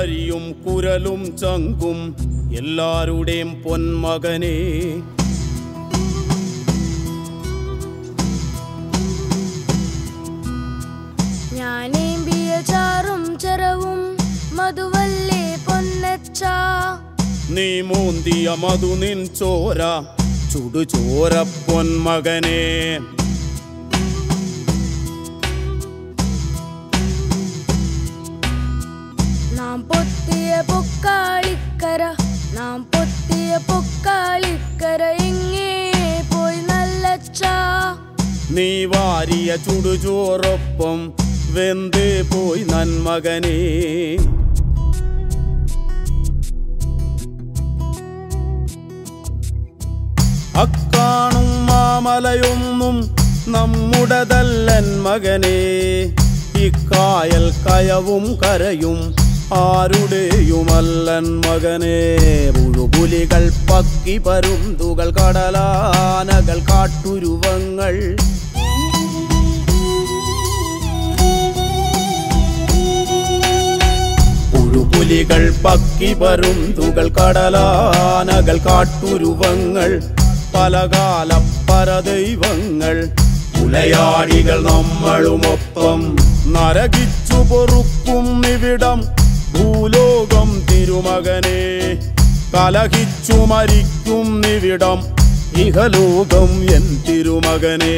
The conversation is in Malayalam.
തരിയും കുരലും ചങ്കും എല്ലാരുടെയും പൊന്മകനെ. ഞാനേമ്പിയ ചാറും ചെറവും മധുവല്ലേ പൊന്നച്ച. നീ മൂന്തിയ മധു നിൻ ചോര ചുടു ചോര പൊന്മകനെ. നാം പൊത്തിയ പൊക്കാളിക്കര നാം പൊത്തിയ പൊക്കാളിക്കര ഇങ്ങേ പോയി നല്ലച്ച നീ വാരിയ ചുടുചോറൊപ്പം വെന്ത് പോയി നന്മകനെ. അക്കാണും മാമലയൊന്നും നമ്മുടതല്ലൻ മകനെ. ഇക്കായൽ കയവും കരയും ആരുടെയുമല്ലൻ മകനെ മുഴുപുലികൾ പക്കി പരുന്തുകൾ കടലാനകൾ കാട്ടുരുവങ്ങൾ. പുഴുപുലികൾ പക്കി പരുന്തുകൾ കടലാനകൾ കാട്ടുരുവങ്ങൾ പലകാല പരദൈവങ്ങൾ ഉലയാടികൾ നമ്മളുമൊപ്പം നരകിച്ചു പൊറുക്കും നിവിടം ഭൂലോകം തിരുമകനെ കലഹിച്ചു മരിക്കും നിവിടം ഇഹലോകം എൻ തിരുമകനേ.